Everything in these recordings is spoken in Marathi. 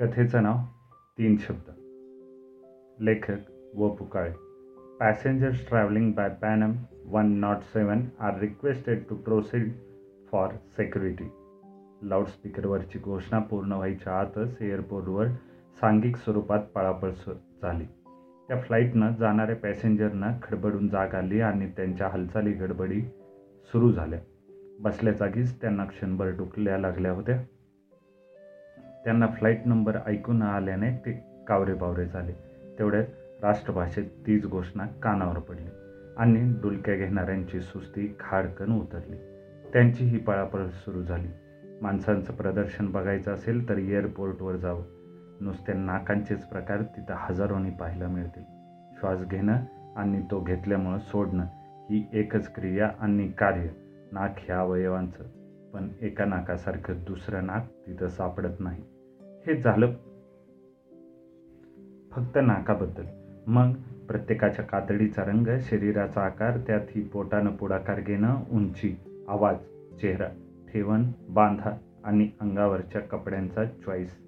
कथेचं नाव तीन शब्द. लेखक व Pukale. Passengers travelling by Pan Am one not seven are requested to proceed for security लाऊडस्पीकरवरची घोषणा पूर्ण व्हायच्या आतच एअरपोर्टवर सांघिक स्वरूपात पळापळ झाली. त्या फ्लाईटनं जाणाऱ्या पॅसेंजरना खडबडून जाग आली आणि त्यांच्या हालचाली गडबडी सुरू झाल्या. बसल्या जागीच त्यांना क्षणभर डुकल्या लागल्या होत्या. त्यांना फ्लाईट नंबर ऐकून आल्याने ते कावरे बावरे झाले. तेवढ्यात राष्ट्रभाषेत तीच घोषणा कानावर पडली आणि डुलक्या घेणाऱ्यांची सुस्ती खाडकन उतरली. त्यांची ही पळापळ सुरू झाली. माणसांचं प्रदर्शन बघायचं असेल तर एअरपोर्टवर जावं. नुसत्या नाकांचेच प्रकार तिथं हजारोनी पाहायला मिळतील. श्वास घेणं आणि तो घेतल्यामुळं सोडणं ही एकच क्रिया आणि कार्य. नाक ह्या अवयवांचं. पण एका नाकासारखं दुसरं नाक तिथं सापडत नाही. हे झालं. फक्त नाकाबद्दल. मग प्रत्येकाच्या कातडीचा रंग शरीराचा आकार त्यात ही पोटानं पुढाकार घेणं उंची आवाज चेहरा ठेवण बांधा आणि अंगावरच्या कपड्यांचा चॉईस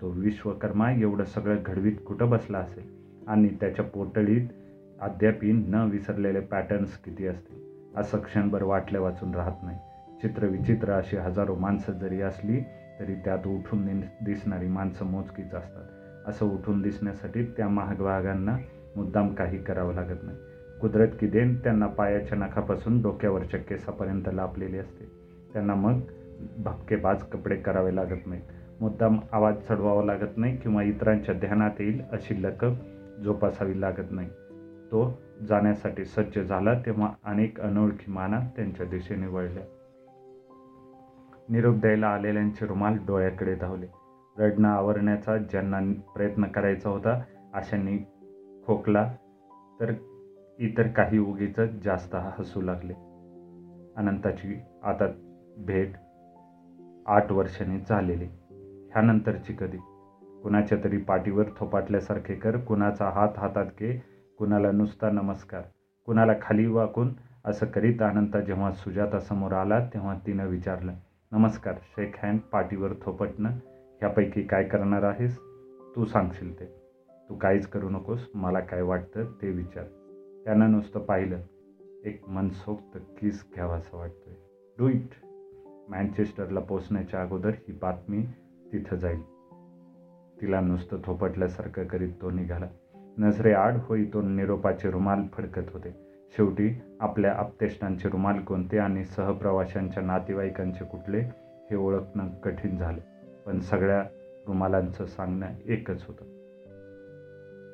तो विश्वकर्मा एवढं सगळं घडवीत कुठं बसला असेल? आणि त्याच्या पोटळीत अद्यापी न विसरलेले पॅटर्न्स किती असतील? असं क्षणभर वाटल्या वाचून राहत नाही. चित्र विचित्र अशी हजारो माणसं जरी असली तरी त्यात उठून दिसणारी माणसं मोजकीच असतात. असं उठून दिसण्यासाठी त्या महागवागांना मुद्दाम काही करावं लागत नाही. कुदरत की देन त्यांना पायाच्या नखापासून डोक्यावरच्या केसापर्यंत लाभलेली असते. त्यांना मग भपकेबाज कपडे करावे लागत नाहीत. मुद्दाम आवाज चढवावा लागत नाही किंवा इतरांच्या ध्यानात येईल अशी लकब जोपासावी लागत नाही. तो जाण्यासाठी सज्ज झाला तेव्हा अनेक अनोळखी माना त्यांच्या दिशेने वळल्या. निरोप द्यायला आलेल्यांचे रुमाल डोळ्याकडे धावले. रडणं आवरण्याचा ज्यांना प्रयत्न करायचा होता अशांनी खोकला तर इतर काही उगीच जास्त हसू लागले. अनंताची आता भेट आठ वर्षांनी झालेली. ह्यानंतरची कधी? कुणाच्या तरी पाठीवर थोपाटल्यासारखे कर कुणाचा हात हातात घे कुणाला नुसता नमस्कार कुणाला खाली वाकून असं करीत अनंता जेव्हा सुजाता समोर आला तेव्हा तिनं विचारलं नमस्कार शेक हँड पाठीवर थोपटणं ह्यापैकी काय करणार आहेस? तू सांगशील ते. तू काहीच करू नकोस मला काय वाटतं ते विचार. त्यानं नुसतं पाहिलं. एक मनसोक्त किस घ्यावासं वाटतोय. Do it. मँचेस्टरला पोचण्याच्या अगोदर ही बातमी तिथं जाईल. तिला नुसतं थोपटल्यासारखं करीत तो निघाला. नजरे आड होई तो निरोपाचे रुमाल फडकत होते. शेवटी आपल्या आपतेष्टांचे रुमाल कोणते आणि सहप्रवाशांच्या नातेवाईकांचे कुठले हे ओळखणं कठीण झालं. पण सगळ्या रुमालांचं सांगणं एकच होतं.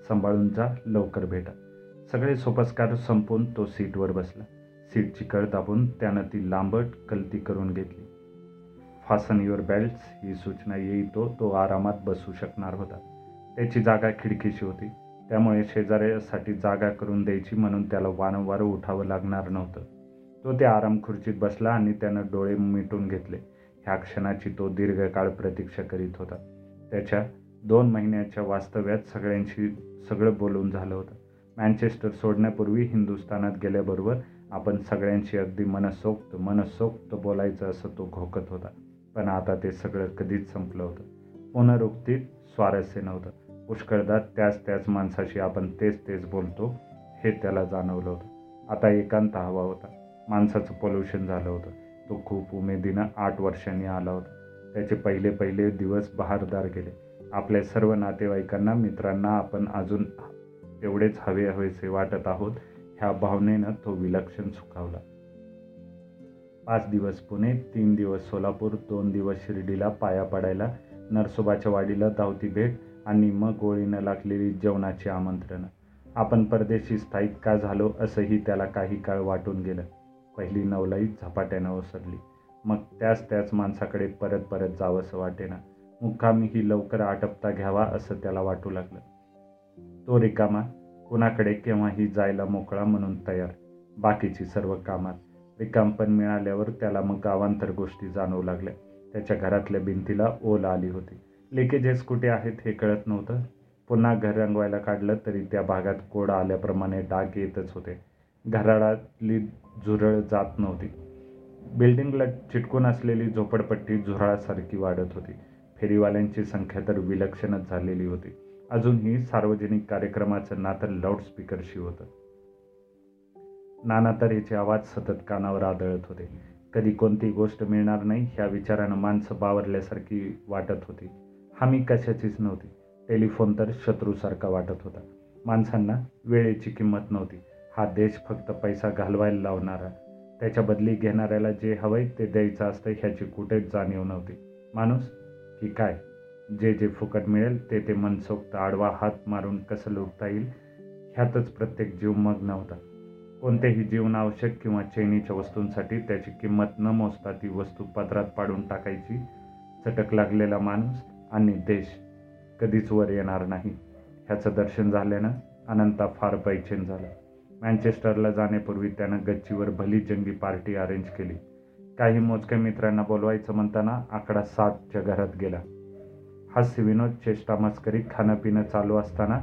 सांभाळून जा लवकर भेटा. सगळे सोपस्कार संपवून तो सीटवर बसला. सीटची कळ दाबून त्यानं ती लांबट कलती करून घेतली. फासन युअर बेल्ट्स ही सूचना येई तो तो आरामात बसू शकणार होता. त्याची जागा खिडकीशी होती. त्यामुळे शेजाऱ्यासाठी जागा करून द्यायची म्हणून त्याला वारंवार उठावं लागणार नव्हतं. तो त्या आराम खुर्चीत बसला आणि त्यानं डोळे मिटून घेतले. ह्या क्षणाची तो दीर्घकाळ प्रतीक्षा करीत होता. त्याच्या दोन महिन्याच्या वास्तव्यात सगळ्यांशी सगळं बोलून झालं होतं. मँचेस्टर सोडण्यापूर्वी हिंदुस्थानात गेल्याबरोबर आपण सगळ्यांशी अगदी मनसोक्त मनसोक्त बोलायचं असं तो घोकत होता. पण आता ते सगळं कधीच संपलं होतं. पुनरुक्तीत स्वारस्य नव्हतं. पुष्कळदा त्याच त्याच माणसाशी आपण तेच तेच बोलतो हे त्याला जाणवलं होतं. आता एकांत हवा होता. माणसाचं पोल्युशन झालं होतं. तो खूप उमेदीनं आठ वर्षांनी आला होता. त्याचे पहिले पहिले दिवस बहारदार गेले. आपल्या सर्व नातेवाईकांना मित्रांना आपण अजून तेवढेच हवे हवेसे वाटत आहोत ह्या भावनेनं तो विलक्षण सुखावला. पाच दिवस पुणे तीन दिवस सोलापूर दोन दिवस शिर्डीला पाया पडायला नरसोबाच्या वाडीला धावती भेट आणि मग गोळीनं लागलेली जेवणाची आमंत्रणं. आपण परदेशी स्थायिक का झालो असंही त्याला काही काळ वाटून गेलं. पहिली नवलाई झपाट्यानं ओसरली. मग त्याच त्याच माणसाकडे परत परत जावंसं वाटेना. मुक्कामीही लवकर आटपता घ्यावा असं त्याला वाटू लागलं. तो रिकामा कुणाकडे केव्हाही जायला मोकळा म्हणून तयार. बाकीची सर्व कामात. रिकामपण मिळाल्यावर त्याला मग गावांतर गोष्टी जाणवू लागल्या. त्याच्या घरातल्या भिंतीला ओल आली होती. लिकेजेस कुठे आहेत हे कळत नव्हतं. पुन्हा घर रंगवायला काढलं तरी त्या भागात कोड आल्याप्रमाणे डाग येतच होते. घराडातली झुरळ जात नव्हती. बिल्डिंगला चिटकून असलेली झोपडपट्टी झुरळासारखी वाढत होती. फेरीवाल्यांची संख्या तर विलक्षणच झालेली होती. अजूनही सार्वजनिक कार्यक्रमाचं नातं लाऊडस्पीकरशी होतं. नाना तऱ्हेचे आवाज सतत कानावर आदळत होते. कधी कोणती गोष्ट मिळणार नाही ह्या विचारानं माणसं बावरल्यासारखी वाटत होती. हमी कशाचीच नव्हती. टेलिफोन तर शत्रूसारखा वाटत होता. माणसांना वेळेची किंमत नव्हती. हा देश फक्त पैसा घालवायला लावणारा. त्याच्या बदली घेणाऱ्याला जे हवंय ते द्यायचं असतं ह्याची कुठेच जाणीव नव्हती. माणूस की काय? जे जे फुकट मिळेल ते ते मनसोक्त आडवा हात मारून कसं लुटता येईल ह्यातच प्रत्येक जीव मग्न होता. कोणत्याही जीवनावश्यक किंवा चैनीच्या वस्तूंसाठी त्याची किंमत न मोजता ती वस्तू पदरात पाडून टाकायची. चटक लागलेला माणूस आणि देश कधीच वर येणार नाही. ह्याचं दर्शन झाल्यानं अनंता फार बैचेन झाला. मँचेस्टरला जाण्यापूर्वी त्यानं गच्चीवर भली जंगी पार्टी अरेंज केली. काही मोजक्या मित्रांना बोलवायचं म्हणताना आकडा सातच्या घरात गेला. हास्य विनोद चेष्टा मस्करी खाणंपिणं चालू असताना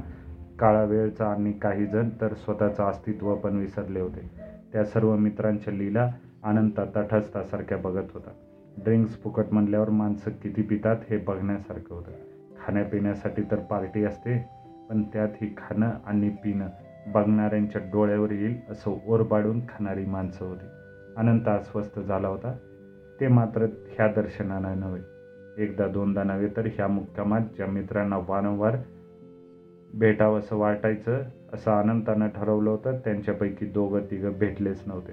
काळा वेळचा आणि काही जण तर स्वतःचं अस्तित्व पण विसरले होते. त्या सर्व मित्रांच्या लीला अनंता तटस्थासारख्या बघत होता. ड्रिंक्स फुकट म्हणल्यावर माणसं किती पितात हे बघण्यासारखं होतं. खाण्यापिण्यासाठी तर पार्टी असते पण त्यात ही खाणं आणि पिणं बघणाऱ्यांच्या डोळ्यावर येईल असं ओरबाडून खाणारी माणसं होती. अनंत अस्वस्थ झाला होता. ते मात्र ह्या दर्शनानं नव्हे. एकदा दोनदा नव्हे तर ह्या मुक्कामात ज्या मित्रांना वारंवार भेटावं असं वाटायचं असं अनंतानं ठरवलं होतं त्यांच्यापैकी दोघं तिघं भेटलेच नव्हते.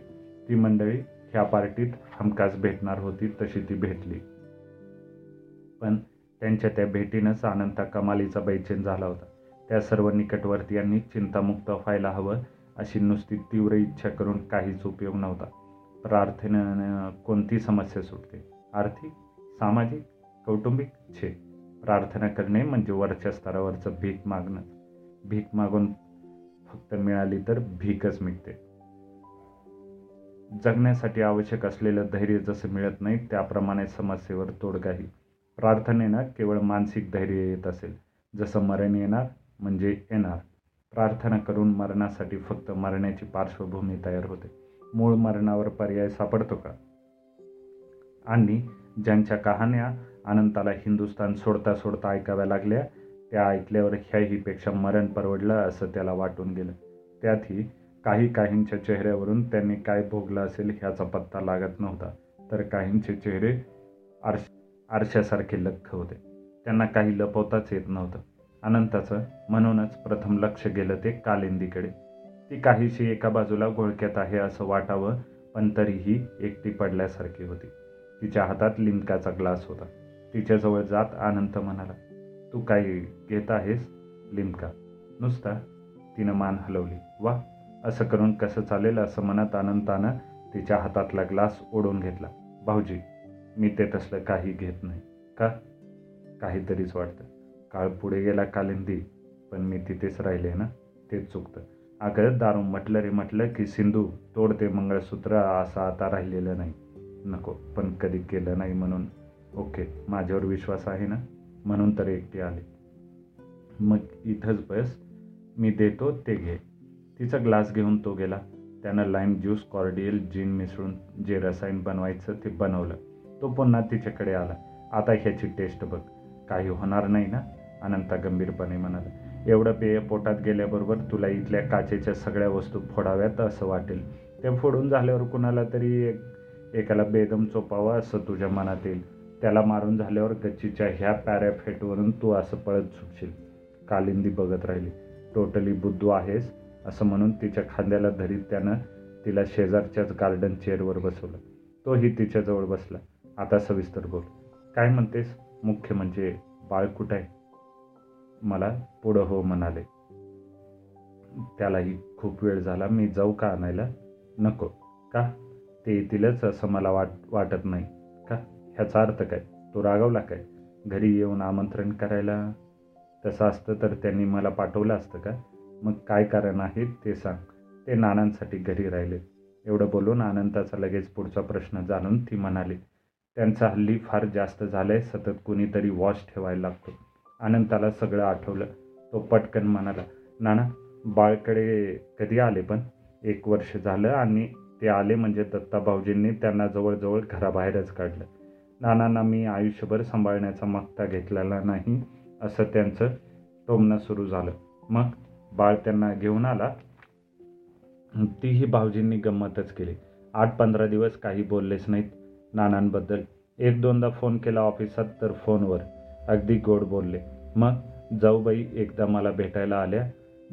ती मंडळी ह्या पार्टीत हमखास भेटणार होती तशी ती भेटली. पण त्यांच्या त्या भेटीनंच अनंता कमालीचा बैचेन झाला होता. त्या सर्व निकटवर्तीयांनी चिंतामुक्त व्हायला हवं अशी नुसती तीव्र इच्छा करून काहीच उपयोग नव्हता. प्रार्थनेनं कोणती समस्या सुटते? आर्थिक? सामाजिक? कौटुंबिक? छे. प्रार्थना करणे म्हणजे वरच्या स्तरावरचं भीक मागणं. भीक मागून फक्त मिळाली तर भीकच मिळते जगण्यासाठी आवश्यक असलेलं धैर्य जसं मिळत नाही त्याप्रमाणे समस्येवर तोडगाही. प्रार्थनेनं केवळ मानसिक धैर्य येत असेल. जसं मरण येणार म्हणजे येणार. प्रार्थना करून मरणासाठी फक्त मरण्याची पार्श्वभूमी तयार होते. मूळ मरणावर पर्याय सापडतो का? आणि ज्यांच्या कहाण्या अनंताला हिंदुस्थान सोडता सोडता ऐकाव्या लागल्या त्या ऐकल्यावर ह्याहीपेक्षा मरण परवडलं असं त्याला वाटून गेलं. त्यातही काही काहींच्या चेहऱ्यावरून त्यांनी काय भोगलं असेल ह्याचा पत्ता लागत नव्हता. तर काहींचे चेहरे आरश आरशासारखे लख्ख होते. त्यांना काही लपवताच येत नव्हतं. अनंताचं म्हणूनच प्रथम लक्ष गेलं ते कालिंदीकडे. ती काहीशी एका बाजूला घोळक्यात आहे असं वाटावं पण तरीही एकटी पडल्यासारखी होती. तिच्या हातात लिंकाचा ग्लास होता. तिच्याजवळ जात अनंत म्हणाला तू काही घेत आहेस लिमका नुसता तिनं मान हलवली. वा असं करून कसं चालेल असं मनात अनंतानं तिच्या हातातला ग्लास ओढून घेतला. भाऊजी मी ते तसलं काही घेत नाही. का? काहीतरीच वाटतं. काळ पुढे गेला कालिंदी पण मी तिथेच राहिले ना? तेच चुकतं. अगं दारू म्हटलं रे म्हटलं की सिंधू तोडते मंगळसूत्र असं आता राहिलेलं नाही. नको पण कधी केलं नाही म्हणून. ओके माझ्यावर विश्वास आहे ना? म्हणून तर एकटी आले. मग इथंच बस. मी देतो ते घे. तिचा ग्लास घेऊन तो गेला. त्यानं लाईम ज्यूस कॉर्डियल जिन मिसळून जे रसायन बनवायचं ते बनवलं. तो पुन्हा तिच्याकडे आला. आता ह्याची टेस्ट बघ. काही होणार नाही ना? अनंता गंभीरपणे म्हणाला. एवढं पेय पोटात गेल्याबरोबर तुला इथल्या काचेच्या सगळ्या वस्तू फोडाव्यात असं वाटेल. ते फोडून झाल्यावर कुणाला तरी एक एकाला बेदम चोपावा असं तुझ्या मनात येईल. त्याला मारून झाल्यावर गच्चीच्या ह्या पॅराफेटवरून तू असं पळत सुटशील कालिंदी बघत राहिली. टोटली बुद्धू आहेस? असं म्हणून तिच्या खांद्याला धरीत त्यानं तिला शेजारच्याच गार्डन चेअरवर बसवलं. तोही तिच्याजवळ बसला. आता सविस्तर बोल. काय म्हणतेस? मुख्य म्हणजे बाळ कुठं आहे? मला पुढं हो म्हणाले. त्यालाही खूप वेळ झाला. मी जाऊ का आणायला? नको. का? ते येतीलच असं मला वाट वाटत नाही. का? ह्याचा अर्थ काय? तो रागवला काय? घरी येऊन आमंत्रण करायला? तसं असतं तर त्यांनी मला पाठवलं असतं का? मग काय कारण आहे ते सांग. ते नानांसाठी घरी राहिले. एवढं बोलून आनंदाचा लगेच पुढचा प्रश्न जाणून ती म्हणाली त्यांचा हल्ली फार जास्त झालंय सतत कुणीतरी वॉच ठेवायला लागतो. अनंताला सगळं आठवलं. तो पटकन म्हणाला नाना बाळकडे कधी आले पण? एक वर्ष झालं आणि ते आले म्हणजे दत्ता भाऊजींनी त्यांना जवळजवळ घराबाहेरच काढलं. नानांना मी आयुष्यभर सांभाळण्याचा मक्ता घेतलेला नाही असं त्यांचं टोमणं सुरू झालं. मग बाळ त्यांना घेऊन आला. तीही भाऊजींनी गंमतच केली. आठ पंधरा दिवस काही बोललेच नाहीत. नानांबद्दल एक दोनदा फोन केला ऑफिसात तर फोनवर. अगदी गोड बोलले. मग जाऊबाई एकदा मला भेटायला आल्या.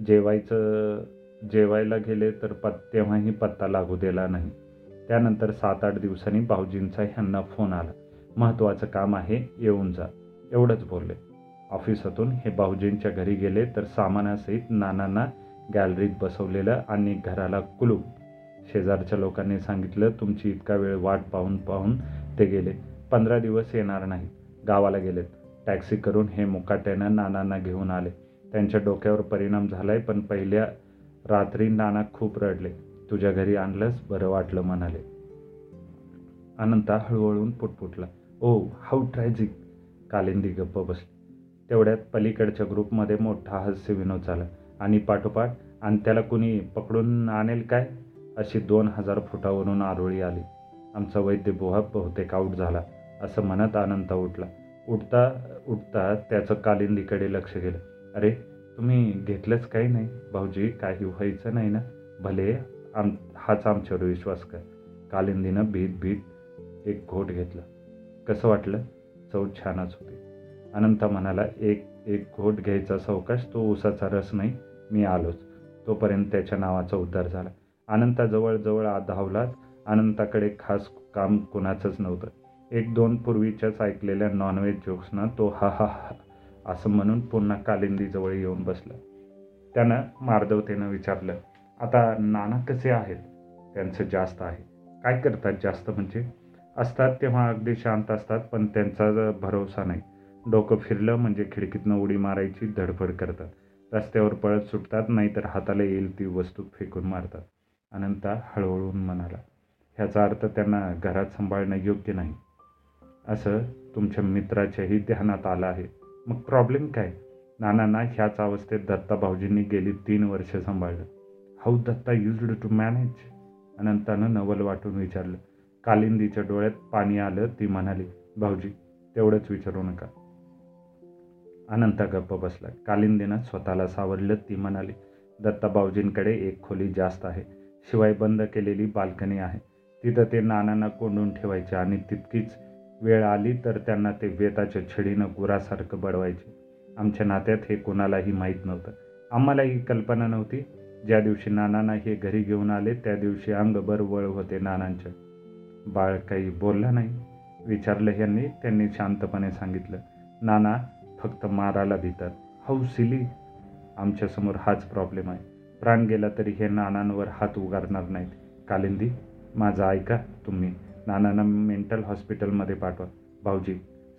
जेवायचं जेवायला गेले तर पत् तेव्हाही पत्ता लागू दिला नाही. त्यानंतर सात आठ दिवसांनी भाऊजींचा ह्यांना फोन आला. महत्त्वाचं काम आहे येऊन जा. एवढंच बोलले. ऑफिसातून हे भाऊजींच्या घरी गेले तर सामानासहित नानांना गॅलरीत बसवलेलं आणि घराला कुलूप. शेजारच्या लोकांनी सांगितलं तुमची इतका वेळ वाट पाहून पाहून ते गेले. पंधरा दिवस येणार नाही. गावाला गेलेत. टॅक्सी करून हे मुकाट्यानं नानांना घेऊन आले. त्यांच्या डोक्यावर परिणाम झालाय पण पहिल्या रात्री नाना खूप रडले. तुझ्या घरी आणलंस? बरं वाटलं म्हणाले. अनंता हळूहळून पुटपुटला. Oh how tragic. कालिंदी गप्प बसली. तेवढ्यात पलीकडच्या ग्रुपमध्ये मोठा हास्य विनोद झाला. आणि पाठोपाठ आणि त्याला कुणी पकडून आणेल काय? अशी दोन हजार फुटावरून आरोळी आली. आमचा वैद्य बुवा बहुतेक आऊट झाला असं म्हणत आनंद उठला. उठता उठता त्याचं कालिंदीकडे लक्ष गेलं. अरे तुम्ही घेतलंच काही नाही. भाऊजी काही व्हायचं नाही ना? भले आम हाच आमच्यावर विश्वास कर. कालिंदीनं भीत भीत एक घोट घेतला. कसं वाटलं? चव छानच होती. अनंता म्हणाला एक एक घोट घ्यायचा सावकाश तो उसाचा रस नाही मी आलोच. तोपर्यंत त्याच्या नावाचा उद्धार झाला. अनंता जवळजवळ धावलाच अनंताकडे खास काम कुणाचंच नव्हतं. एक दोन पूर्वीच्याच ऐकलेल्या नॉनव्हेज जोक्सना तो हा हा हा असं म्हणून पुन्हा कालिंदीजवळ येऊन बसला. त्यानं मार्दवतेनं विचारलं आता नाना कसे आहेत? त्यांचं जास्त आहे. काय करतात जास्त म्हणजे? असतात तेव्हा अगदी शांत असतात पण त्यांचा भरोसा नाही. डोकं फिरलं म्हणजे खिडकीतनं उडी मारायची धडपड करतात. रस्त्यावर पळत सुटतात नाहीतर हाताला येईल ती वस्तू फेकून मारतात. अनंता हळूहळून म्हणाला ह्याचा अर्थ त्यांना घरात सांभाळणं योग्य नाही. असं तुमच्या मित्राच्याही ध्यानात आलं आहे. मग प्रॉब्लेम काय? नानांना ह्याच अवस्थेत दत्ता भाऊजींनी गेली तीन वर्ष सांभाळलं. How Datta used to manage? अनंतानं नवल वाटून विचारलं. कालिंदीच्या डोळ्यात पाणी आलं ती म्हणाली भाऊजी तेवढंच विचारू नका. अनंता गप्प बसला कालिंदीनं स्वतःला सावरलं ती म्हणाली दत्ताबाऊजींकडे एक खोली जास्त आहे. शिवाय बंद केलेली बाल्कनी आहे. तिथं ते नानांना कोंडून ठेवायचे आणि तितकीच वेळ आली तर त्यांना ते वेताच्या छडीनं गुरासारखं बडवायचे. आमच्या नात्यात हे कोणालाही माहीत नव्हतं. आम्हाला ही कल्पना नव्हती. ज्या दिवशी नानांना हे घरी घेऊन आले त्या दिवशी अंगभर वळ होते नानांच्या. बाळ काही बोलला नाही. विचारलं यांनी त्यांनी शांतपणे सांगितलं नाना फक्त मारायला देतात. हौसिली सिली आमच्यासमोर हाच प्रॉब्लेम आहे. प्राण गेला तरी हे नानांवर हात उगारणार नाहीत. कालिंदी माझं ऐका तुम्ही. नानांना मेंटल हॉस्पिटलमध्ये पाठवा. भाऊजी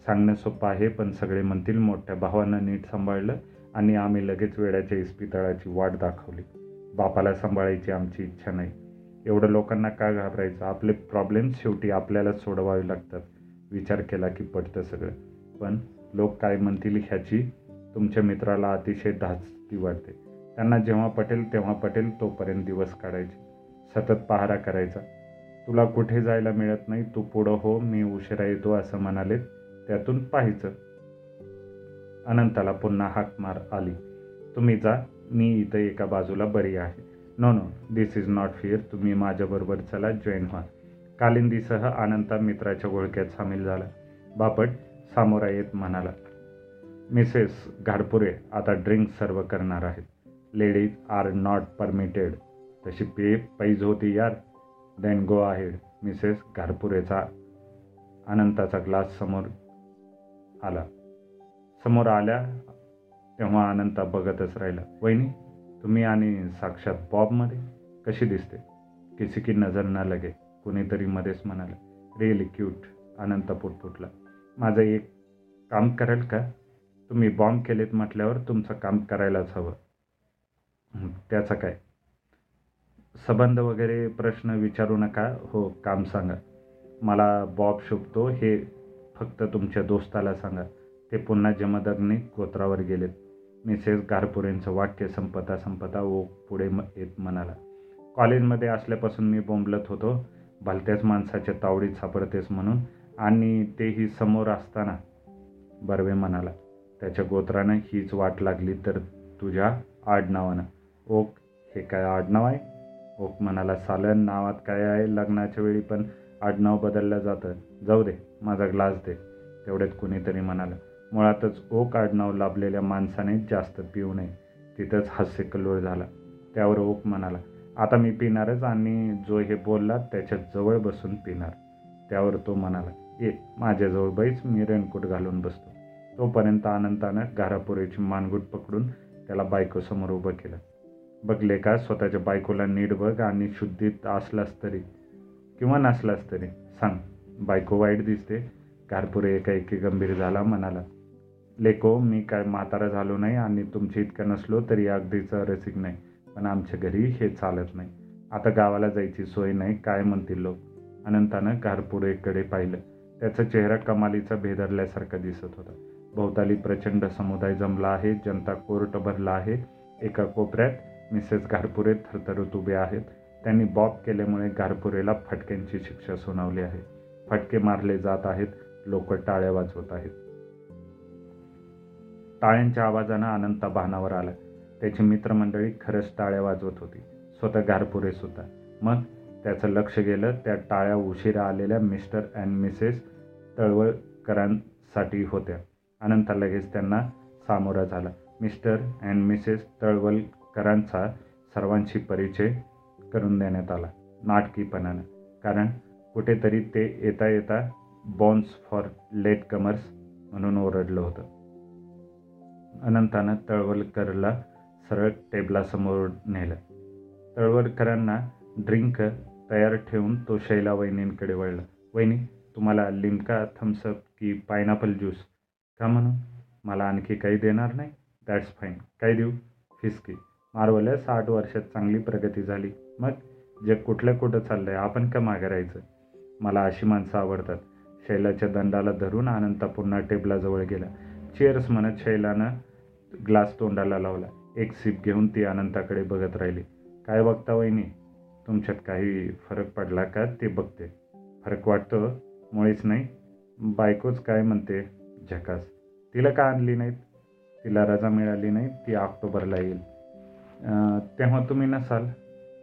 सांगणं सोपं आहे पण सगळे म्हणतील मोठ्या भावानं नीट सांभाळलं आणि आम्ही लगेच वेळाच्या इस्पितळाची वाट दाखवली. बापाला सांभाळायची आमची इच्छा नाही. एवढं लोकांना का घाबरायचं? आपले प्रॉब्लेम्स शेवटी आपल्यालाच सोडवावे लागतात. विचार केला की पडतं सगळं. पण लोक काय म्हणतील ह्याची? तुमच्या मित्राला अतिशय धास्ती वाटते. त्यांना जेव्हा पटेल तेव्हा पटेल तोपर्यंत दिवस काढायचे. सतत पहारा करायचा. तुला कुठे जायला मिळत नाही तू पुढं हो मी उशिरा येतो असं म्हणाले. त्यातून पाहायचं. अनंताला पुन्हा हाक मार आली. तुम्ही जा मी इथं एका बाजूला बरी आहे. No no this is not fear तुम्ही माझ्याबरोबर चला जॉईन व्हा. कालिंदीसह अनंता मित्राच्या ओळख्यात सामील झाला. बापट सामोरा येत म्हणाला मिसेस घाडपुरे आता ड्रिंक सर्व करणार आहेत. Ladies are not permitted. तशी पे पैज होती यार. देन गो आहेड मिसेस घारपुरेचा अनंताचा ग्लास समोर आला. समोर आल्या? तेव्हा अनंता बघतच राहिला. वहिनी तुम्ही आणि साक्षात बॉबमध्ये कशी दिसते? किसी की नजर न लगे कुणीतरी मध्येच म्हणाला. Really cute. अनंत पुटपुटला माझं एक काम कराल का? तुम्ही बॉम्ब केलेत म्हटल्यावर तुमचं काम करायलाच हवं. त्याचं काय? संबंध वगैरे प्रश्न विचारू नका. हो काम सांगा. मला बॉब शोभतो हे फक्त तुमच्या दोस्ताला सांगा. ते पुन्हा जमदग्नी गोत्रावर गेलेत. मिसेस गारपुरेंचं वाक्य संपता संपता ओ पुढे म येत म्हणाला. कॉलेजमध्ये असल्यापासून मी बोंबलत होतो. भलत्याच माणसाच्या तावडीत सापडतेस म्हणून. आणि तेही समोर असताना. बर्वे म्हणाला त्याच्या गोत्रानं हीच वाट लागली तर तुझ्या आडनावानं. ओक हे काय आडनाव आहे? ओक म्हणाला सालन नावात काय आहे लग्नाच्या वेळी पण आडनाव बदललं जातं. जाऊ दे माझा ग्लास दे. तेवढ्यात कुणीतरी म्हणाला मुळातच ओक आडनाव लाभलेल्या माणसाने जास्त पिऊ नये. तिथंच हास्य कल्लोळ झाला. त्यावर ओक म्हणाला आता मी पिणारच आणि जो हे बोलला त्याच्याजवळ बसून पिणार. त्यावर तो म्हणाला ये माझ्याजवळ बैस मी रेनकोट घालून बसतो. तोपर्यंत अनंतानं घारापुरेची मानगूट पकडून त्याला बायकोसमोर उभं केलं. बघले का स्वतःच्या बायकोला नीट बघ आणि शुद्धीत असलास तरी किंवा नसलास तरी सांग बायको वाईट दिसते घारपुरे एकाएकी गंभीर झाला म्हणाला. लेको मी काय म्हातारा झालो नाही आणि तुमची इतकं नसलो तरी अगदीच रसिक नाही पण आमच्या घरी हे चालत नाही. आता गावाला जायची सोय नाही काय म्हणतील लोक? अनंतानं घारपुरेकडे पाहिलं. त्याचा चेहरा कमालीचा भेदरल्यासारखा दिसत होता. भोवताली प्रचंड समुदाय जमला आहे जनता कोर्ट भरला आहे. एका कोपऱ्यात मिसेस घारपुरे थरथरत उभे आहेत. त्यांनी बॉब केल्यामुळे घारपुरेला फटक्यांची शिक्षा सुनावली आहे. फटके मारले जात आहेत लोक टाळ्या वाजवत आहेत. टाळ्यांच्या आवाजानं अनंता भानावर आला. त्याची मित्रमंडळी खरंच टाळ्या वाजवत होती. स्वतः घारपुरे सुद्धा. मग त्याचं लक्ष गेलं त्या टाळ्या उशिरा आलेल्या मिस्टर अँड मिसेस तळवळकरांसाठी होत्या. अनंता लगेच त्यांना सामोरा झाला. मिस्टर अँड मिसेस तळवलकरांचा सर्वांशी परिचय करून देण्यात आला. नाटकीपणानं. कारण कुठेतरी ते येता येता बॉन्स फॉर लेट कमर्स म्हणून ओरडलं होतं. अनंतानं तळवलकरला सरळ टेबलासमोर नेलं. तळवलकरांना ड्रिंक तयार ठेवून तो शैला वहिनींकडे वळला. वहिनी तुम्हाला लिमका थम्सअप की पायनॅपल ज्यूस का म्हणून? मला आणखी काही देणार नाही. दॅट्स फाईन काय देऊ? फिस्की मारवल्या साठ वर्षात चांगली प्रगती झाली. मग? जग कुठल्या कुठं चाललंय? आपण का मागे राहायचं? मला अशी माणसं आवडतात. शैलाच्या दंडाला धरून अनंता पुन्हा टेबलाजवळ गेला. चेअर्स म्हणत शैलानं ग्लास तोंडाला लावला. एक सिप घेऊन ती अनंताकडे बघत राहिली. काय बघता वहिनी? तुमच्यात काही फरक पडला का? ते बघते. फरक वाटतो मुळीच नाही. बायकोच काय म्हणते? झकास. तिला का आणली नाहीत? तिला रजा मिळाली नाही ती ऑक्टोबरला येईल. तेव्हा तुम्ही नसाल.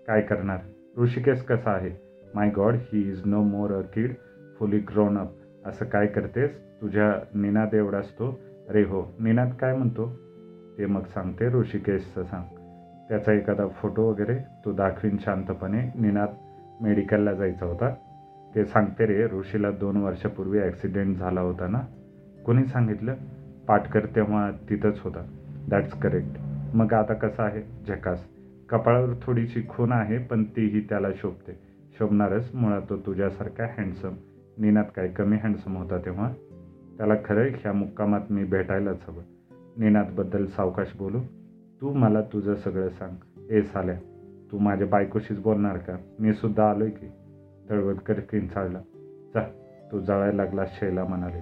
काय करणार? ऋषिकेश कसा आहे? My god he is no more a kid fully grown up. असं काय करतेस? तुझ्या निनाद एवढाच तो अरे हो निनाद काय म्हणतो? ते मग सांगते ऋषिकेशचं सांग. त्याचा एखादा फोटो वगैरे तो दाखवीन शांतपणे. निनाद मेडिकलला जायचा होता. ते सांगते रे ऋषीला दोन वर्षापूर्वी ॲक्सिडेंट झाला होता ना? कोणी सांगितलं? पाटकर तेव्हा तिथंच होता. दॅट्स करेक्ट मग आता कसं आहे? झकास. कपाळावर थोडीशी खून आहे पण तीही त्याला शोभते. शोभणारच मुळात तो तुझ्यासारखा हँडसम निनात काय कमी हँडसम होता तेव्हा? त्याला खरं ह्या मुक्कामात मी भेटायलाच हवं. निनादबद्दल सावकाश बोलू? तू मला तुझं सगळं सांग. ए साल्या तू माझ्या बायकोशीच बोलणार का? मी सुद्धा आलोय की. तळवटकर किंचाळला जा तू जळायला लागला शैला म्हणाले.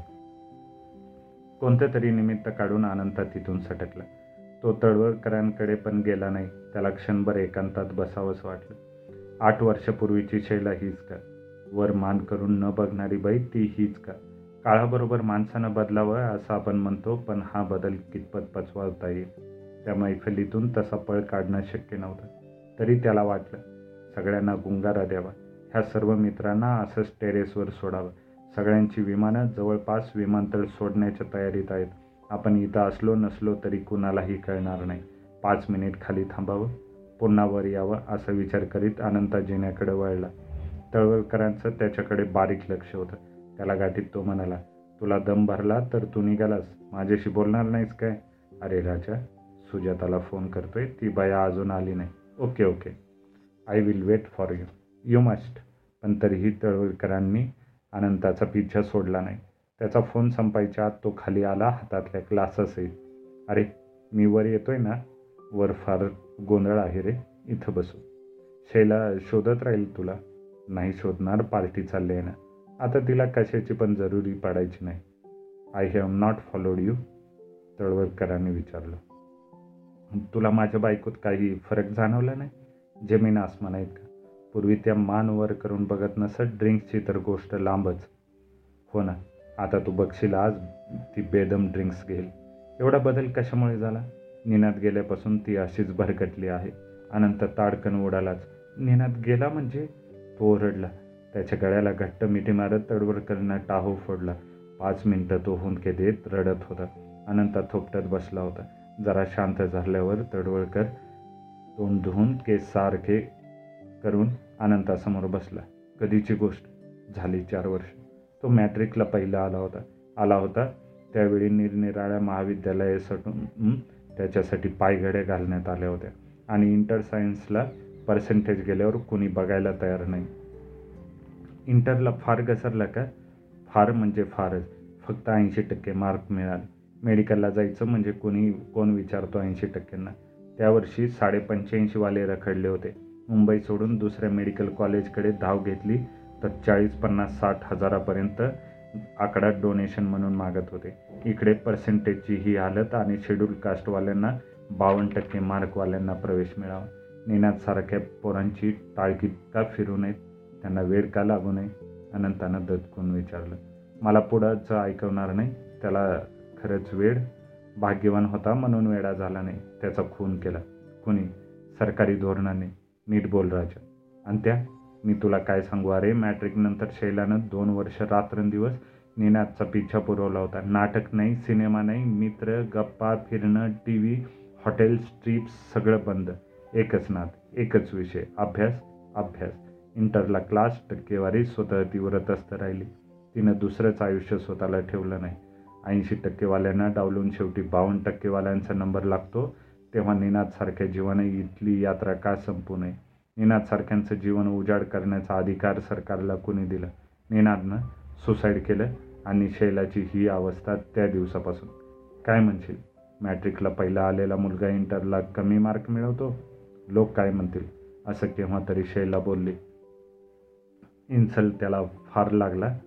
कोणत्या तरी निमित्त काढून अनंता तिथून सटकला. तो तळवळकरांकडे पण गेला नाही. त्याला क्षणभर एकांतात बसावंच वाटलं. आठ वर्षापूर्वीची शैला हीच का? वर मान करून न बघणारी बाई ती हीच का? काळाबरोबर माणसानं बदलावं असं आपण म्हणतो पण हा बदल कितपत पचवावता येईल? त्या मैफलीतून तसा पळ काढणं शक्य नव्हतं. तरी त्याला वाटलं सगळ्यांना गुंगारा द्यावा. ह्या सर्व मित्रांना असंच टेरेसवर सोडावं. सगळ्यांची विमानं जवळपास विमानतळ सोडण्याच्या तयारीत आहेत. आपण इथं असलो नसलो तरी कुणालाही कळणार नाही. पाच मिनिट खाली थांबावं. पुन्हा वर यावं असा विचार करीत अनंता जिन्याकडे वळला. तळवळकरांचं त्याच्याकडे बारीक लक्ष होतं. त्याला गाठीत तो म्हणाला तुला दम भरला तर तू निघालास. माझ्याशी बोलणार नाहीस काय? अरे राजा सुजाताला फोन करतोय. ती बाया अजून आली नाही. Okay okay. I will wait for you you must. पण तरीही तळवळकरांनी अनंताचा पिच्छा सोडला नाही. त्याचा फोन संपायच्या आत तो खाली आला हातातल्या ग्लाससहित अरे मी वर येतोय ना? वर फार गोंधळ आहे रे. इथं बसू. शैला शोधत राहील तुला. नाही शोधणार पार्टी चालली आहे ना. आता तिला कशाची पण जरुरी पडायची नाही. I have not followed you तळवळकरांनी विचारलं. तुला माझ्या बायकोत काही फरक जाणवला नाही? जमीन आसमान आहेत का? पूर्वी त्या मान वर करून बघत नसत ड्रिंक्सची तर गोष्ट लांबच. हो ना आता तू बघशील आज ती बेदम ड्रिंक्स घेईल. एवढा बदल कशामुळे झाला? निनात गेल्यापासून ती अशीच भरकटली आहे. अनंत ताडकन उडालाच निनात गेला म्हणजे? तो ओरडला. त्याच्या गळ्याला घट्ट मिठी मारत तडवडकरनं टाहो फोडला. पाच मिनटं तो हुंदके देत रडत होता. अनंत थोपटत बसला होता. जरा शांत झाल्यावर तडवळकर तोंड धुवून केस सारखे करून अनंतासमोर बसला. कधीची गोष्ट? झाली चार वर्ष. तो मॅट्रिकला पहिला आला होता. आला होता. त्यावेळी निरनिराळ्या महाविद्यालये सटून त्याच्यासाठी पायघड्या घालण्यात आल्या होत्या. आणि इंटर सायन्सला पर्सेंटेज गेल्यावर कुणी बघायला तयार नाही. इंटरला फार घसरला का? फार म्हणजे फारच. फक्त ऐंशी टक्के मार्क मिळाले. मेडिकलला जायचं म्हणजे कोणी कोण विचारतो ऐंशी टक्क्यांना. त्यावर्षी साडे पंच्याऐंशीवाले रखडले होते. मुंबई सोडून दुसऱ्या मेडिकल कॉलेजकडे धाव घेतली तर चाळीस पन्नास साठ हजारापर्यंत आकडा डोनेशन म्हणून मागत होते. इकडे पर्सेंटेजची ही हालत आणि शेड्यूल कास्टवाल्यांना बावन्न टक्के मार्कवाल्यांना प्रवेश मिळावा. नेण्यासारख्या पोरांची टाळकी का फिरू नयेत? त्यांना वेळ का लागू नये? अनंतानं ददकून विचारलं. मला पुढंचं ऐकवणार नाही. त्याला खरंच वेळ भाग्यवान होता म्हणून वेडा झाला नाही. त्याचा खून केला. कुणी? सरकारी धोरणाने. नीट बोल राजा. आणि त्या मी तुला काय सांगू? अरे मॅट्रिकनंतर शैलानं दोन वर्ष रात्रंदिवस निनादचा पिच्छा पुरवला होता. नाटक नाही सिनेमा नाही मित्र गप्पा फिरणं टी व्ही हॉटेल्स ट्रिप्स सगळं बंद. एकच नाद एकच विषय. अभ्यास अभ्यास. इंटरला क्लास टक्केवारी स्वतः ती व्रतस्थ राहिली. तिनं दुसरंच आयुष्य स्वतःला ठेवलं नाही. ऐंशी टक्केवाल्यांना डावलून शेवटी बावन्न टक्केवाल्यांचा नंबर लागतो. तेव्हा निनादसारख्या जीवाने इथली यात्रा का संपू नये? निनादसारख्यांचं जीवन उजाड करण्याचा अधिकार सरकारला कुणी दिला? निनादनं सुसाईड केलं आणि शैलाची ही अवस्था त्या दिवसापासून. काय म्हणशील? मॅट्रिकला पहिला आलेला मुलगा इंटरला कमी मार्क मिळवतो? लोक काय म्हणतील? असं केव्हा तरी शैला बोलली. इन्सल्ट त्याला फार लागला.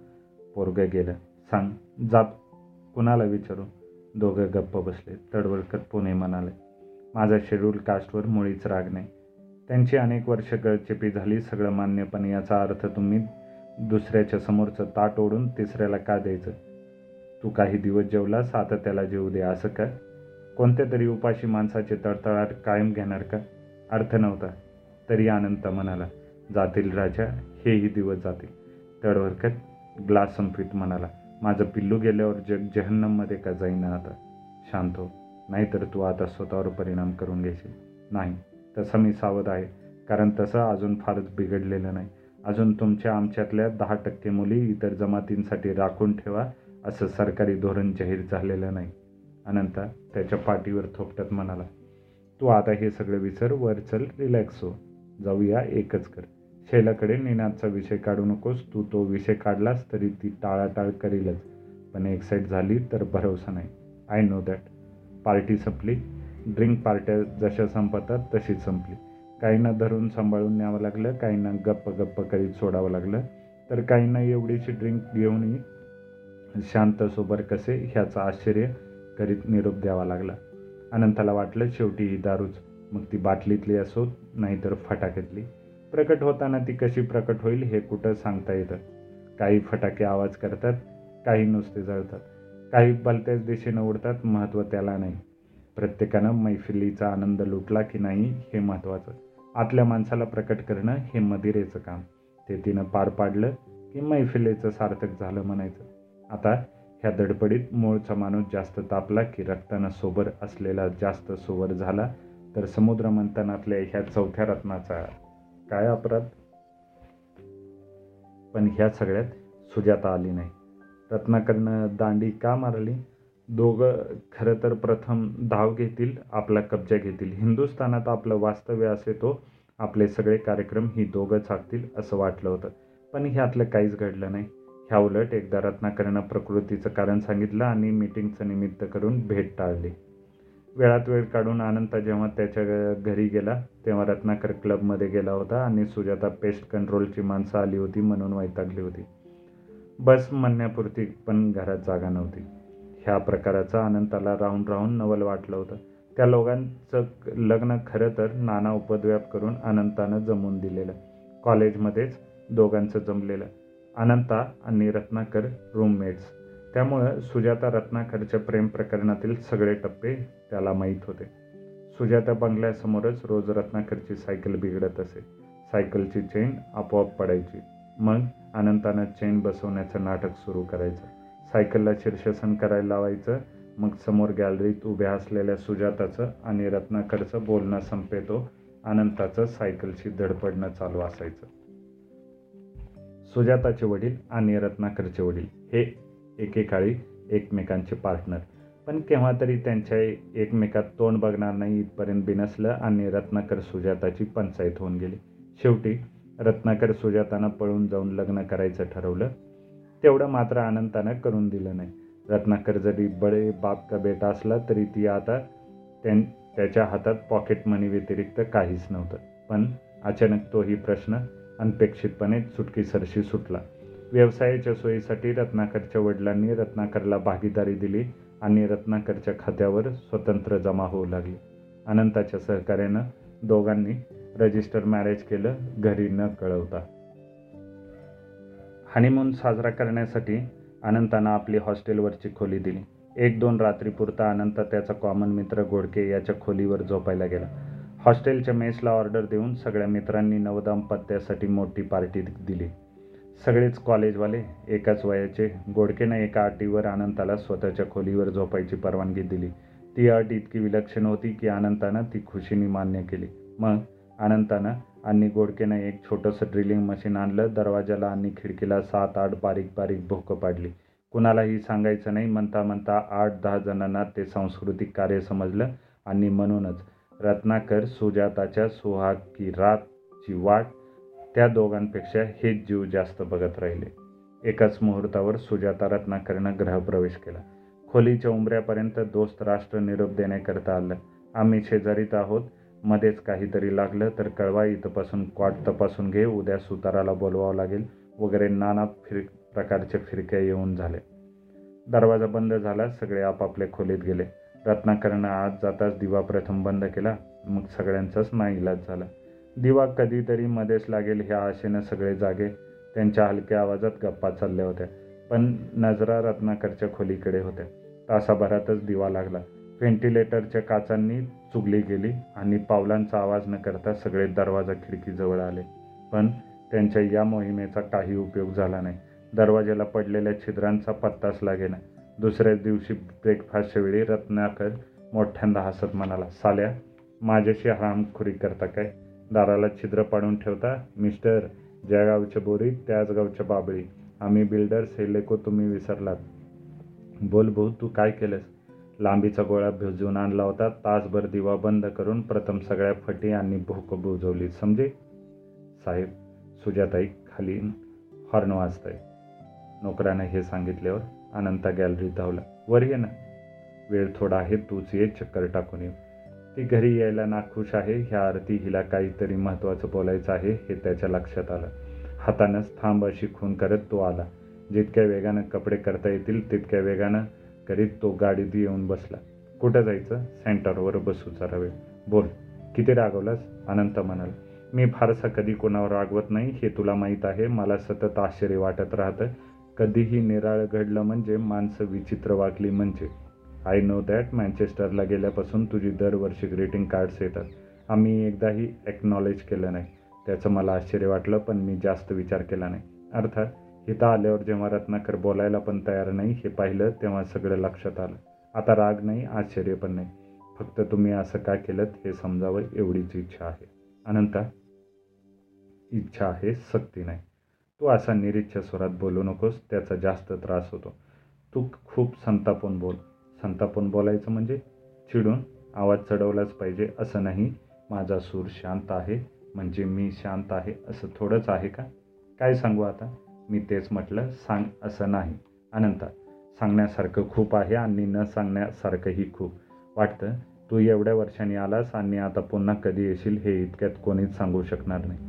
पोरगं गेलं. सांग जात कुणाला विचारू? दोघं गप्प बसले. तडवडकर पुणे म्हणाले. माझा शेड्यूल कास्टवर मुळीच राग नाही. त्यांची अनेक वर्ष गळचेपी झाली सगळं मान्य पण याचा अर्थ तुम्ही दुसऱ्याच्या समोरचं ताट ओढून तिसऱ्याला का द्यायचं? तू काही दिवस जेवलास आता त्याला जेवू दे असं का? कोणत्या तरी उपाशी माणसाचे तळतळाट कायम घेणार का? अर्थ नव्हता. तरी आनंद म्हणाला जातील राजा हेही दिवस जातील. तडवरकर ग्लास संपवीत म्हणाला माझं पिल्लू गेल्यावर जग जहन्नममध्ये का जाईना आता? शांत हो. नाहीतर तू आता स्वतःवर परिणाम करून घेशील. नाही तसं मी सावध आहे कारण तसं अजून फारच बिघडलेलं नाही. अजून तुमच्या आमच्यातल्या दहा टक्के मुली इतर जमातींसाठी राखून ठेवा असं सरकारी धोरण जाहीर झालेलं नाही. अनंता त्याच्या पाठीवर थोपटत म्हणाला तू आता हे सगळं विसर वर चल रिलॅक्स हो. जाऊया एकच कर. शैलाकडे निनादचा विषय काढू नकोस तू तो विषय काढलास तरी ती टाळाटाळ करीलच. पण एक्साईट झाली तर भरोसा नाही. आय नो दॅट पार्टी संपली. ड्रिंक पार्ट्या जशा संपतात तशीच संपली. काहींना धरून सांभाळून न्यावं लागलं काहींना गप्प गप्प करीत सोडावं लागलं. तर काहींना एवढीशी ड्रिंक घेऊनही शांत सोबर कसे ह्याचं आश्चर्य करीत निरोप द्यावा लागला. अनंताला वाटलं शेवटी ही दारूच. मग ती बाटलीतली असो नाहीतर फटाक्यातली. प्रकट होताना ती कशी प्रकट होईल हे कुठं सांगता येतं? काही फटाके आवाज करतात काही नुसते जळतात. काही भलत्याच दिशेनं उडतात महत्त्व त्याला नाही. प्रत्येकानं मैफिलीचा आनंद लुटला की नाही हे महत्त्वाचं आतल्या माणसाला प्रकट करणं हे मदिरेचं काम. ते तिनं पार पाडलं की मैफिलीचं सार्थक झालं म्हणायचं. आता ह्या धडपडीत मूळचा माणूस जास्त तापला की रक्तानं सोबर असलेला जास्त सोबर झाला तर समुद्र मंथनातल्या ह्या चौथ्या रत्नाचा काय अपराध? पण ह्या सगळ्यात सुजाता आली नाही. रत्नाकरनं दांडी का मारली? दोघं खरं तर प्रथम धाव घेतील आपला कब्जा घेतील. हिंदुस्थानात आपलं वास्तव्य असे तो आपले सगळे कार्यक्रम ही दोघं चाकतील असं वाटलं होतं. पण ह्यातलं काहीच घडलं नाही. ह्या उलट एकदा रत्नाकरनं प्रकृतीचं कारण सांगितलं आणि मीटिंगचं निमित्त करून भेट टाळली. वेळात वेळ काढून आनंदा जेव्हा त्याच्या घरी गेला तेव्हा रत्नाकर क्लबमध्ये गेला होता आणि सुजाता पेस्ट कंट्रोलची माणसं आली होती म्हणून वैतागली होती. बस म्हणण्यापुरती पण घरात जागा नव्हती. ह्या प्रकाराचा अनंताला राहून राहून नवल वाटलं होतं. त्या लोकांचं लग्न खरं तर नाना उपद्व्याप करून अनंतानं जमवून दिलेलं. कॉलेजमध्येच दोघांचं जमलेलं. अनंता आणि रत्नाकर रूममेट्स त्यामुळं सुजाता रत्नाकरच्या प्रेम प्रकरणातील सगळे टप्पे त्याला माहीत होते. सुजाता बंगल्यासमोरच रोज रत्नाकरची सायकल बिघडत असे. सायकलची चेन आपोआप पडायची. मग अनंतानं चेन बसवण्याचं नाटक सुरू करायचं. सायकलला शीर्षसन करायला लावायचं. मग समोर गॅलरीत उभ्या असलेल्या सुजाताचं आणि रत्नाकरचं बोलणं संपेतो. अनंताचं सायकलशी धडपडणं चालू असायचं. सुजाताचे वडील आणि रत्नाकरचे वडील हे एकेकाळी एकमेकांचे पार्टनर. पण केव्हा तरी त्यांच्या एकमेकात तोंड बघणार नाही इथपर्यंत बिनसलं आणि रत्नाकर सुजाताची पंचायत होऊन गेली. शेवटी रत्नाकर सुजातानं पळून जाऊन लग्न करायचं ठरवलं. तेवढं मात्र अनंतानं करून दिलं नाही. रत्नाकर जरी बडे बाप का बेटा असला तरी ती आता त्यां त्याच्या हातात पॉकेट मनी व्यतिरिक्त काहीच नव्हतं. पण अचानक तोही प्रश्न अनपेक्षितपणे चुटकीसरशी सुटला. व्यवसायाच्या सोयीसाठी रत्नाकरच्या वडिलांनी रत्नाकरला भागीदारी दिली आणि रत्नाकरच्या खात्यावर स्वतंत्र जमा होऊ लागली. अनंताच्या सहकार्यानं दोघांनी रजिस्टर मॅरेज केलं घरी न कळवता. हनीमून साजरा करण्यासाठी अनंतानं आपली हॉस्टेलवरची खोली दिली. एक दोन रात्रीपुरता अनंत त्याचा कॉमन मित्र गोडके याच्या खोलीवर झोपायला गेला. हॉस्टेलच्या मेसला ऑर्डर देऊन सगळ्या मित्रांनी नवदाम्पत्यासाठी मोठी पार्टी दिली. सगळेच कॉलेजवाले एकाच वयाचे गोडकेनं एका अटीवर अनंताला स्वतःच्या खोलीवर झोपायची परवानगी दिली. ती अट इतकी विलक्षण होती की अनंतानं ती खुशीने मान्य केली. मग अनंतानं आणि गोडकेनं एक छोटंसं ड्रिलिंग मशीन आणलं. दरवाजाला आणि खिडकीला सात आठ बारीक बारीक भोकं पाडली. कुणालाही सांगायचं नाही. म्हणता म्हणता आठ दहा जणांना ते सांस्कृतिक कार्य समजलं आणि म्हणूनच रत्नाकर सुजाताच्या सुहाग की रातची वाट त्या दोघांपेक्षा हेच जीव जास्त बघत राहिले. एकाच मुहूर्तावर सुजाता रत्नाकरनं ग्रहप्रवेश केला. खोलीच्या उंबऱ्यापर्यंत दोस्त राष्ट्र निरोप देण्याकरता आलं. आम्ही शेजारीत आहोत. मध्येच काहीतरी लागलं तर कळवा इथंपासून क्वाट तपासून घे उद्या सुताराला बोलवावं लागेल वगैरे नाना फिर प्रकारच्या फिरक्या येऊन झाले. दरवाजा बंद झाला सगळे आपापल्या खोलीत गेले. रत्नाकरनं आज जाताच दिवा प्रथम बंद केला मग सगळ्यांचाच नाही इलाज झाला. दिवा कधीतरी मध्येच लागेल ह्या आशेनं सगळे जागे त्यांच्या हलक्या आवाजात गप्पा चालल्या होत्या. पण नजरा रत्नाकरच्या खोलीकडे होत्या. तासाभरातच दिवा लागला. व्हेंटिलेटरच्या काचांनी चुगली गेली आणि पावलांचा आवाज न करता सगळे दरवाजा खिडकीजवळ आले. पण त्यांच्या या मोहिमेचा काही उपयोग झाला नाही. दरवाजाला पडलेल्या छिद्रांचा पत्ताच लागेना. दुसऱ्याच दिवशी ब्रेकफास्टच्या वेळी रत्नाकर मोठ्यांदा हसत म्हणाला साल्या माझ्याशी हरामखुरी करता काय? दाराला छिद्र पाडून ठेवता? मिस्टर ज्या गावच्या बोरी त्याच गावच्या बाबळी. आम्ही बिल्डर्स हे लेको तुम्ही विसरलात. बोल भाऊ तू काय केलंस? लांबीचा गोळा भिजवून आणला होता. तासभर दिवा बंद करून प्रथम सगळ्या फटी आणि भोक बुजवली. समजे? साहेब सुजाताई खाली हॉर्न वाजताय. नोकरानं हे सांगितल्यावर अनंता गॅलरीत धावला. वर ये ना. वेळ थोडा आहे तूच ये चक्कर टाकून ये. ती घरी यायला नाखुश आहे. ह्या आरती हिला काहीतरी महत्त्वाचं बोलायचं आहे हे त्याच्या लक्षात आलं. हातानंच थांब अशी खून करत तो आला. जितक्या वेगानं कपडे करता येतील तितक्या वेगानं करीत तो गाडीत येऊन बसला. कुठं जायचं? सेंटरवर बसू जरा वेळ. बोल किती रागवलास? अनंत म्हणाला. मी फारसा कधी कोणावर रागवत नाही हे तुला माहीत आहे. मला सतत आश्चर्य वाटत राहतं. कधीही निराळ घडलं म्हणजे माणसं विचित्र वागली म्हणजे. आय नो दॅट मँचेस्टरला गेल्यापासून तुझी दरवर्षी ग्रीटिंग कार्ड्स येतात. आम्ही एकदाही एक्नॉलेज केलं नाही. त्याचं मला आश्चर्य वाटलं पण मी जास्त विचार केला नाही. अर्थात इथं आल्यावर जेव्हा रत्नाकर बोलायला पण तयार नाही हे पाहिलं तेव्हा सगळं लक्षात आलं. आता राग नाही आश्चर्य पण नाही. फक्त तुम्ही असं का केलं हे समजावं एवढीच इच्छा आहे. अनंता इच्छा आहे सक्ती नाही. तू असा निरीच्छ स्वरात बोलू नकोस त्याचा जास्त त्रास होतो. तू खूप संतापून बोल. संतापून बोलायचं म्हणजे चिडून आवाज चढवलाच पाहिजे असं नाही. माझा सूर शांत आहे म्हणजे मी शांत आहे असं थोडंच आहे का? काय सांगू आता? मी तेच म्हटलं सांग असं नाही. अनंता सांगण्यासारखं खूप आहे आणि न सांगण्यासारखंही खूप. वाटतं तू एवढ्या वर्षांनी आलास आणि आता पुन्हा कधी येशील हे इतक्यात कोणीच सांगू शकणार नाही.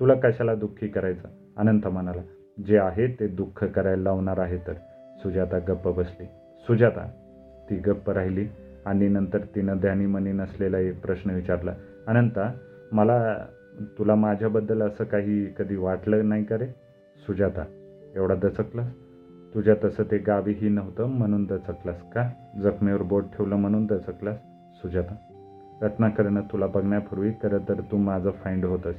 तुला कशाला दुःखी करायचं? अनंत म्हणाला जे आहे ते दुःख करायला लावणार आहे तर. सुजाता गप्प बसली. सुजाता. ती गप्प राहिली आणि नंतर तिनं ध्यानीमनी नसलेला एक प्रश्न विचारला. अनंता मला तुला माझ्याबद्दल असं काही कधी वाटलं नाही का रे? सुजाता एवढा दचकलास तुझ्या तसं ते गावीही नव्हतं म्हणून दचकलास का? जखमेवर बोट ठेवलं म्हणून दचकलास? सुजाता रत्नाकरनं तुला बघण्यापूर्वी खरं तर तू माझं फाईंड होतस.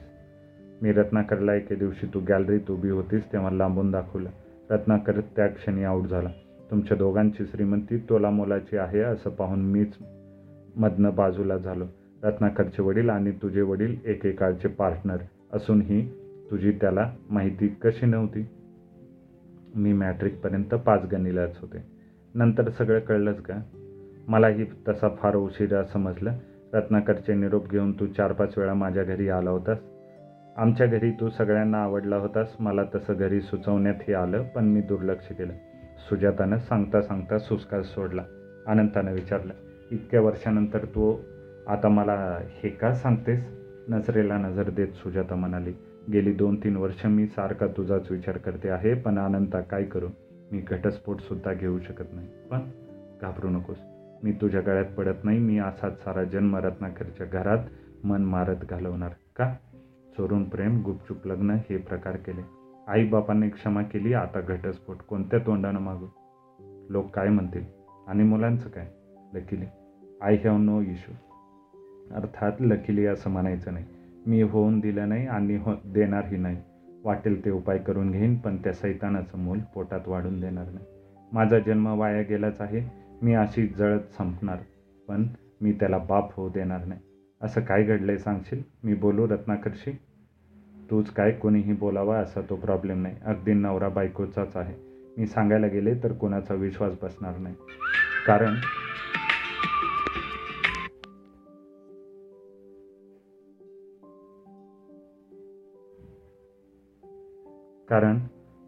मी रत्नाकरला एके दिवशी तू गॅलरीत उभी होतीस तेव्हा लांबून दाखवलं. रत्नाकर त्या क्षणी आऊट झाला. तुमच्या दोघांची श्रीमंती तोला मोलाची आहे असं पाहून मीच मधनं बाजूला झालो. रत्नाकरचे वडील आणि तुझे वडील एकेकाळचे पार्टनर असूनही तुझी त्याला माहिती कशी नव्हती? मी मॅट्रिकपर्यंत पाच गणिलाच होते. नंतर सगळं कळलंच का? मलाही तसा फार उशिरा समजलं. रत्नाकरचे निरोप घेऊन तू चार पाच वेळा माझ्या घरी आला होतास. आमच्या घरी तू सगळ्यांना आवडला होतास. मला तसं घरी सुचवण्यातही आलं पण मी दुर्लक्ष केलं. सुजातानं सांगता सांगता सुस्कार सोडला. अनंतानं विचारलं इतक्या वर्षानंतर तू आता मला हे का सांगतेस? नजरेला नजर देत सुजाता म्हणाली गेली दोन तीन वर्ष मी सारखा तुझाच विचार करते आहे पण अनंता काय करू? मी घटस्फोटसुद्धा घेऊ शकत नाही. पण घाबरू नकोस. मी तुझ्या गळ्यात पडत नाही. मी असाच सारा जन्म रत्नाकरच्या घरात मन मारत घालवणार. का? चोरून प्रेम गुपचूप लग्न हे प्रकार केले. आईबापांनी क्षमा केली. आता घटस्फोट कोणत्या तोंडानं मागू? लोक काय म्हणतील? आणि मुलांचं काय? Luckily. I have no issue. अर्थात लकीली असं म्हणायचं नाही. मी होऊन दिलं नाही आणि हो देणारही नाही. वाटेल ते उपाय करून घेईन पण त्या सैतानाचं मूल पोटात वाढून देणार नाही. माझा जन्म वाया गेलाच आहे मी अशी जळत संपणार पण मी त्याला बाप होऊ देणार नाही. असं काय घडलंय सांगशील? मी बोलू रत्नाकरशी? तूच काय कोणीही बोलावा असा तो प्रॉब्लेम नाही. अगदी नवरा बायकोचाच आहे. मी सांगायला गेले तर कोणाचा विश्वास बसणार नाही. कारण कारण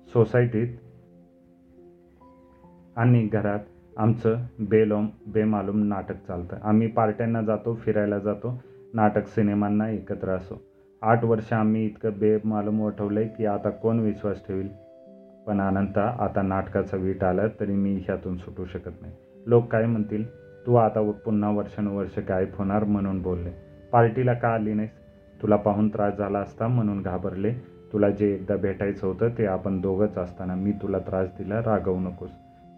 सोसायटीत आणि घरात आमचं बेलोम बेमालूम नाटक चालतं. आम्ही पार्ट्यांना जातो फिरायला जातो नाटक सिनेमांना एकत्र असो. आठ वर्ष आम्ही इतकं बेमालूम वठवलं आहे की आता कोण विश्वास ठेवील? पण अनंता आता नाटकाचा वीट आला तरी मी ह्यातून सुटू शकत नाही. लोक काय म्हणतील? तू आता पुन्हा वर्षानुवर्ष गायब होणार म्हणून बोलले. पार्टीला का आली नाहीस? तुला पाहून त्रास झाला असता म्हणून घाबरले. तुला जे एकदा भेटायचं होतं ते आपण दोघंच असताना मी तुला त्रास दिला रागवू नकोस.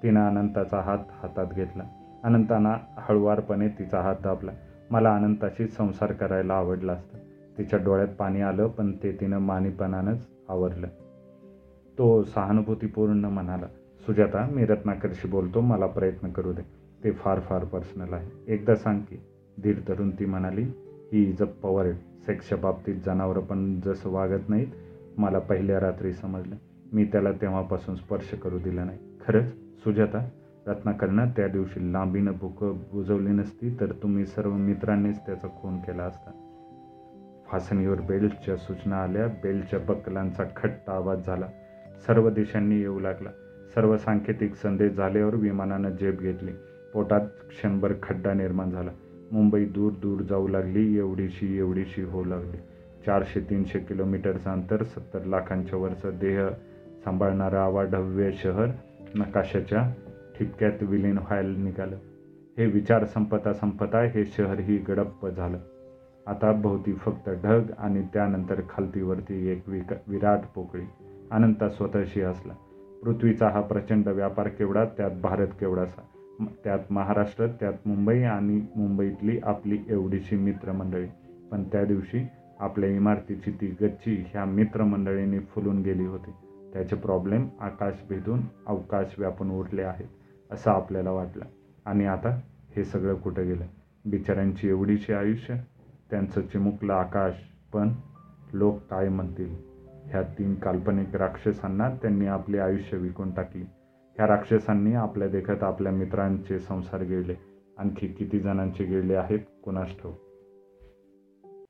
तिनं अनंताचा हात हातात घेतला. अनंताना हळुवारपणे तिचा हात दाबला. मला अनंताशी संसार करायला आवडला असतं. तिच्या डोळ्यात पाणी आलं पण ते तिनं मानीपणानंच आवरलं. तो सहानुभूतीपूर्ण म्हणाला सुजाता मी रत्नाकरशी बोलतो मला प्रयत्न करू दे. ते फार फार पर्सनल आहे. एकदा सांग की. धीर धरून ती म्हणाली ही इज अ पवर सेक्सच्या बाबतीत जनावरं पण जसं वागत नाहीत मला पहिल्या रात्री समजलं. मी त्याला तेव्हापासून स्पर्श करू दिला नाही. खरंच सुजाता रत्नाकरनं त्या दिवशी लांबीनं भूक बुजवली नसती तर तुम्ही सर्व मित्रांनीच त्याचा खून केला असता. फासणीवर बेल्टच्या सूचना आल्या बेल्टच्या बक्कलांचा खट्टा आवाज झाला. सर्व दिशांनी येऊ लागला. सर्व सांकेतिक संदेश झाल्यावर विमानानं झेप घेतली. पोटात क्षणभर खड्डा निर्माण झाला. मुंबई दूर दूर जाऊ लागली एवढीशी एवढीशी होऊ लागली. चारशे तीनशे किलोमीटरचं अंतर सत्तर लाखांच्या वरचं देह सांभाळणारं आवाढव्य शहर नकाशाच्या ठिपक्यात विलीन व्हायला निघालं. हे विचार संपता संपता हे शहरही गडप्प झालं. आता भोवती फक्त ढग आणि त्यानंतर खालतीवरती एक विक विराट पोकळी. अनंता स्वतःशी असला पृथ्वीचा हा प्रचंड व्यापार केवढा त्यात भारत केवढासा? त्यात महाराष्ट्र त्यात मुंबई आणि मुंबईतली आपली एवढीशी मित्रमंडळी. पण त्या दिवशी आपल्या इमारतीची ती गच्ची ह्या मित्रमंडळींनी फुलून गेली होती. त्याचे प्रॉब्लेम आकाश भेदून अवकाश व्यापून उरले आहेत असं आपल्याला वाटलं. आणि आता हे सगळं कुठं गेलं? बिचाऱ्यांची एवढीशी आयुष्य त्यांचं चिमुकलं आकाश. पण लोक काय म्हणतील? ह्या तीन काल्पनिक राक्षसांना त्यांनी आपले आयुष्य विकून टाकली. ह्या राक्षसांनी आपल्या देखत आपल्या मित्रांचे संसार गिळले आणखी किती जणांचे गिळले आहेत कुणास ठाऊक?